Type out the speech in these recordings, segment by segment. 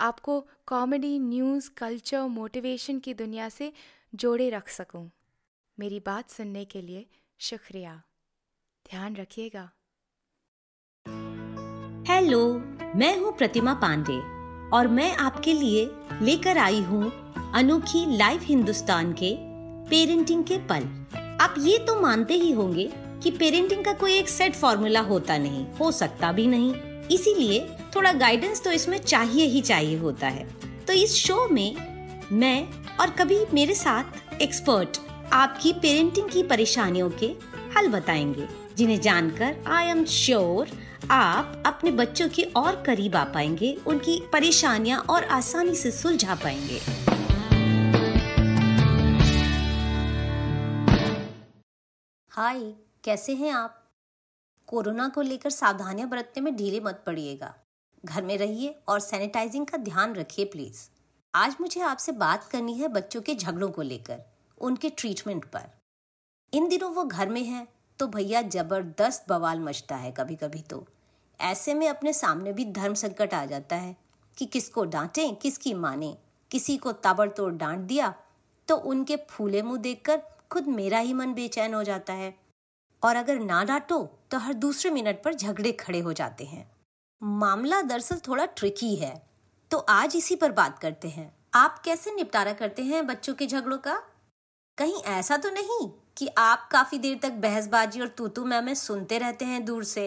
आपको comedy news culture motivation की दुनिया से जोड़े रख सकूँ। मेरी बात सुनने के लिए शुक्रिया। ध्यान रखिएगा। हेलो मैं हूँ प्रतिमा पांडे और मैं आपके लिए लेकर आई हूँ अनोखी लाइव हिंदुस्तान के पेरेंटिंग के पल। आप ये तो मानते ही होंगे कि पेरेंटिंग का कोई एक सेट फॉर्मूला होता नहीं, हो सकता भी नहीं। इसीलिए थोड़ा गाइडेंस तो इसमें चाहिए ही चाहिए होता है। तो इस शो में मैं और कभी मेरे साथ एक्सपर्ट आपकी पेरेंटिंग की परेशानियों के हल बताएँगे, जिन्हें जानकर आई एम श्योर आप अपने बच्चों के और करीब आ पाएँगे, उनकी परेशानियाँ और आसानी से सुलझा पाएँगे। हाय कैसे हैं आप? कोरोना को लेकर सावधानियाँ बरतने में ढीले मत पड़िएगा। घर में रहिए और सैनिटाइजिंग का ध्यान रखिए प्लीज़ आज मुझे आपसे बात करनी है बच्चों के झगड़ों को लेकर, उनके ट्रीटमेंट पर। इन दिनों वो घर में हैं तो भैया ज़बरदस्त बवाल मचता है कभी कभी तो। ऐसे में अपने सामने भी धर्म संकट आ जाता है कि किसको डांटें, किसकी माने, किसी को ताबड़तोड़ डांट दिया तो उनके फूले मुँह देखकर खुद मेरा ही मन बेचैन हो जाता है। और अगर ना डांटो तो हर दूसरे मिनट पर झगड़े खड़े हो जाते हैं। मामला दरअसल थोड़ा ट्रिकी है। तो आज इसी पर बात करते हैं। आप कैसे निपटारा करते हैं बच्चों के झगड़ों का? कहीं ऐसा तो नहीं कि आप काफ़ी देर तक बहसबाजी और तूतू मैं में सुनते रहते हैं दूर से।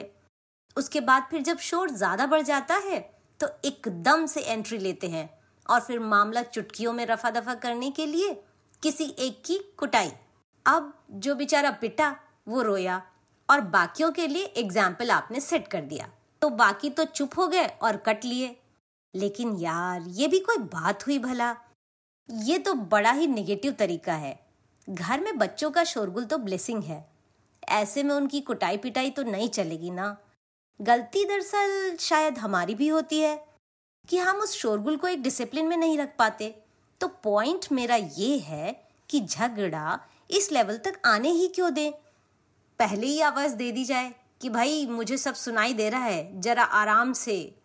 उसके बाद फिर जब शोर ज़्यादा बढ़ जाता है तो एकदम से एंट्री लेते हैं। और फिर मामला चुटकियों में रफा दफ़ा करने के लिए किसी एक की कुटाई। अब जो बेचारा पिटा, वो रोया। और बाकियों के लिए एग्ज़ाम्पल आपने सेट कर दिया। तो बाकी तो चुप हो गए और कट लिए। लेकिन यार, ये भी कोई बात हुई भला। ये तो बड़ा ही निगेटिव तरीका है। घर में बच्चों का शोरगुल तो ब्लेसिंग है। ऐसे में उनकी कुटाई पिटाई तो नहीं चलेगी ना। गलती दरअसल शायद हमारी भी होती है कि हम उस शोरगुल को एक डिसिप्लिन में नहीं रख पाते। तो पॉइंट मेरा ये है कि झगड़ा इस लेवल तक आने ही क्यों दे? पहले ही आवाज़ दे दी जाए। कि भाई मुझे सब सुनाई दे रहा है, जरा आराम से।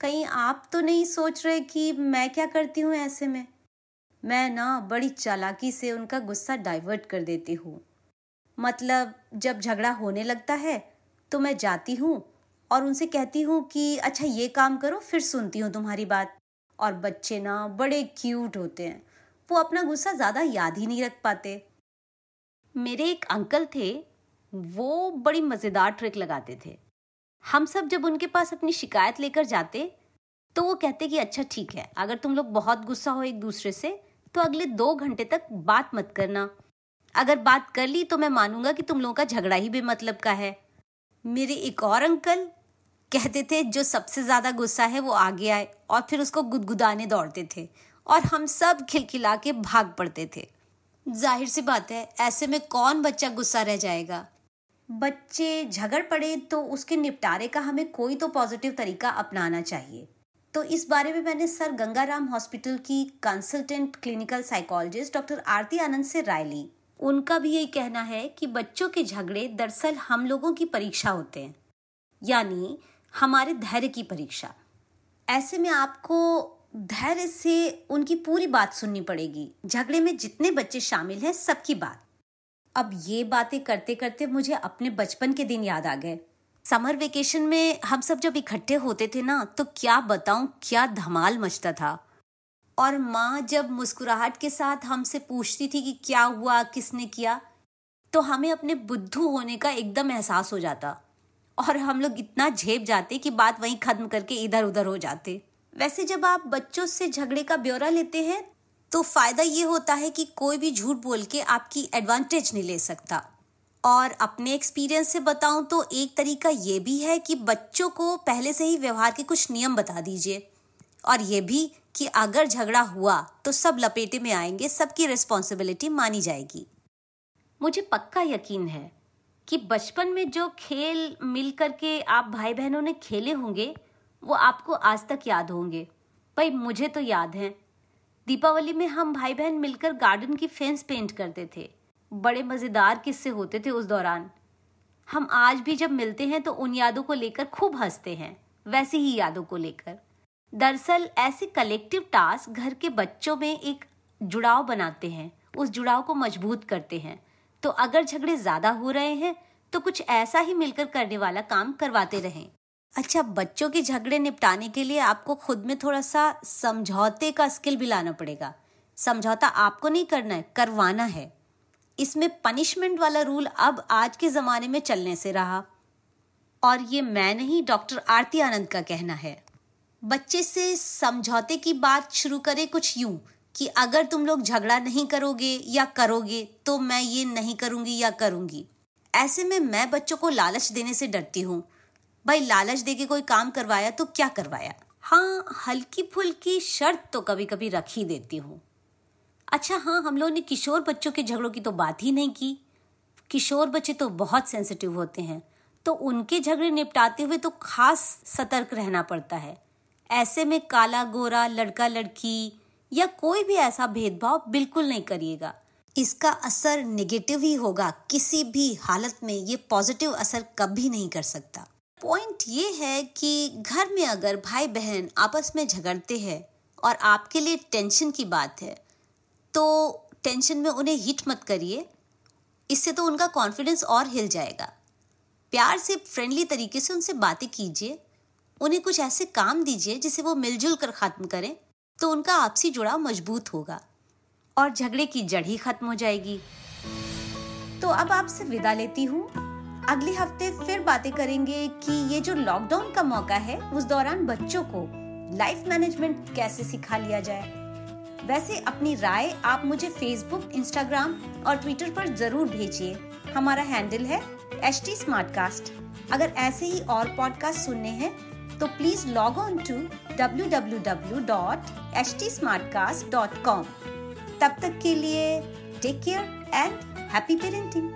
कहीं आप तो नहीं सोच रहे कि मैं क्या करती हूँ ऐसे में? मैं ना बड़ी चालाकी से उनका गुस्सा डाइवर्ट कर देती हूँ। मतलब जब झगड़ा होने लगता है तो मैं जाती हूँ और उनसे कहती हूँ कि अच्छा ये काम करो, फिर सुनती हूँ तुम्हारी बात। और बच्चे ना बड़े क्यूट होते हैं। वो अपना गुस्सा ज़्यादा याद ही नहीं रख पाते। मेरे एक अंकल थे वो बड़ी मज़ेदार ट्रिक लगाते थे। हम सब जब उनके पास अपनी शिकायत लेकर जाते तो वो कहते कि अच्छा ठीक है, अगर तुम लोग बहुत गुस्सा हो एक दूसरे से तो अगले दो घंटे तक बात मत करना। अगर बात कर ली तो मैं मानूँगा कि तुम लोगों का झगड़ा ही बेमतलब का है। मेरे एक और अंकल कहते थे, जो सबसे ज़्यादा गुस्सा है वो आगे आए और फिर उसको गुदगुदाने दौड़ते थे और हम सब खिलखिला के भाग पड़ते थे। ज़ाहिर सी बात है, ऐसे में कौन बच्चा गुस्सा रह जाएगा? बच्चे झगड़ पड़े तो उसके निपटारे का हमें कोई तो पॉजिटिव तरीका अपनाना चाहिए। तो इस बारे में मैंने सर गंगाराम हॉस्पिटल की consultant clinical psychologist doctor Aarti Anand से राय ली। उनका भी यही कहना है कि बच्चों के झगड़े दरअसल हम लोगों की परीक्षा होते हैं, यानी हमारे धैर्य की परीक्षा। ऐसे में आपको धैर्य से उनकी पूरी बात सुननी पड़ेगी। झगड़े में जितने बच्चे शामिल हैं, सबकी बात। अब ये बातें करते करते मुझे अपने बचपन के दिन याद आ गए। समर वेकेशन में हम सब जब इकट्ठे होते थे ना तो क्या बताऊँ, क्या धमाल मचता था। और माँ जब मुस्कुराहट के साथ हमसे पूछती थी कि क्या हुआ, किसने किया तो हमें अपने बुद्धू होने का एकदम एहसास हो जाता। और हम लोग इतना झेप जाते कि बात वहीं खत्म करके इधर उधर हो जाते। वैसे जब आप बच्चों से झगड़े का ब्यौरा लेते हैं तो फ़ायदा ये होता है कि कोई भी झूठ बोल के आपकी एडवांटेज नहीं ले सकता। और अपने एक्सपीरियंस से बताऊँ तो एक तरीका ये भी है कि बच्चों को पहले से ही व्यवहार के कुछ नियम बता दीजिए। और ये भी कि अगर झगड़ा हुआ तो सब लपेटे में आएँगे, सबकी रिस्पॉन्सिबिलिटी मानी जाएगी। मुझे पक्का यकीन है कि बचपन में जो खेल मिल करके आप भाई बहनों ने खेले होंगे, वो आपको आज तक याद होंगे। भाई, मुझे तो याद है। दीपावली में हम भाई बहन मिलकर गार्डन की फेंस पेंट करते थे। बड़े मज़ेदार किस्से होते थे उस दौरान। हम आज भी जब मिलते हैं तो उन यादों को लेकर खूब हँसते हैं, वैसी ही यादों को लेकर। दरअसल ऐसे कलेक्टिव टास्क घर के बच्चों में एक जुड़ाव बनाते हैं, उस जुड़ाव को मज़बूत करते हैं। तो अगर झगड़े ज़्यादा हो रहे हैं तो कुछ ऐसा ही मिलकर करने वाला काम करवाते रहें। अच्छा बच्चों के झगड़े निपटाने के लिए आपको खुद में थोड़ा सा समझौते का स्किल भी लाना पड़ेगा। समझौता आपको नहीं करना है, करवाना है। इसमें पनिशमेंट वाला रूल अब आज के ज़माने में चलने से रहा। और ये मैं नहीं, डॉक्टर आरती आनंद का कहना है। बच्चे से समझौते की बात शुरू करें कुछ यूँ कि अगर तुम लोग झगड़ा नहीं करोगे या करोगे तो मैं ये नहीं करूँगी या करूँगी। ऐसे में मैं बच्चों को लालच देने से डरती हूँ। भाई लालच दे के कोई काम करवाया तो क्या करवाया? हाँ हल्की फुल्की शर्त तो कभी कभी रख ही देती हूँ। अच्छा हाँ हम लोगों ने किशोर बच्चों के झगड़ों की तो बात ही नहीं की। किशोर बच्चे तो बहुत सेंसिटिव होते हैं। तो उनके झगड़े निपटाते हुए तो खास सतर्क रहना पड़ता है। ऐसे में काला गोरा लड़का लड़की या कोई भी ऐसा भेदभाव बिल्कुल नहीं करिएगा। इसका असर नेगेटिव ही होगा। किसी भी हालत में ये पॉजिटिव असर कभी नहीं कर सकता। पॉइंट ये है कि घर में अगर भाई बहन आपस में झगड़ते हैं और आपके लिए टेंशन की बात है तो टेंशन में उन्हें हिट मत करिए। इससे तो उनका कॉन्फिडेंस और हिल जाएगा। प्यार से, फ्रेंडली तरीके से उनसे बातें कीजिए। उन्हें कुछ ऐसे काम दीजिए जिसे वो मिलजुल कर खत्म करें तो उनका आपसी जुड़ाव मज़बूत होगा और झगड़े की जड़ ही खत्म हो जाएगी। तो अब आपसे विदा लेती हूँ। अगले हफ़्ते फिर बातें करेंगे कि ये जो लॉकडाउन का मौका है, उस दौरान बच्चों को लाइफ मैनेजमेंट कैसे सिखा लिया जाए। वैसे अपनी राय आप मुझे फेसबुक इंस्टाग्राम और ट्विटर पर ज़रूर भेजिए। हमारा हैंडल है एच टी अगर ऐसे ही और पॉडकास्ट सुनने हैं तो please log on to www.htsmartcast.com तब तक के लिए take care and happy parenting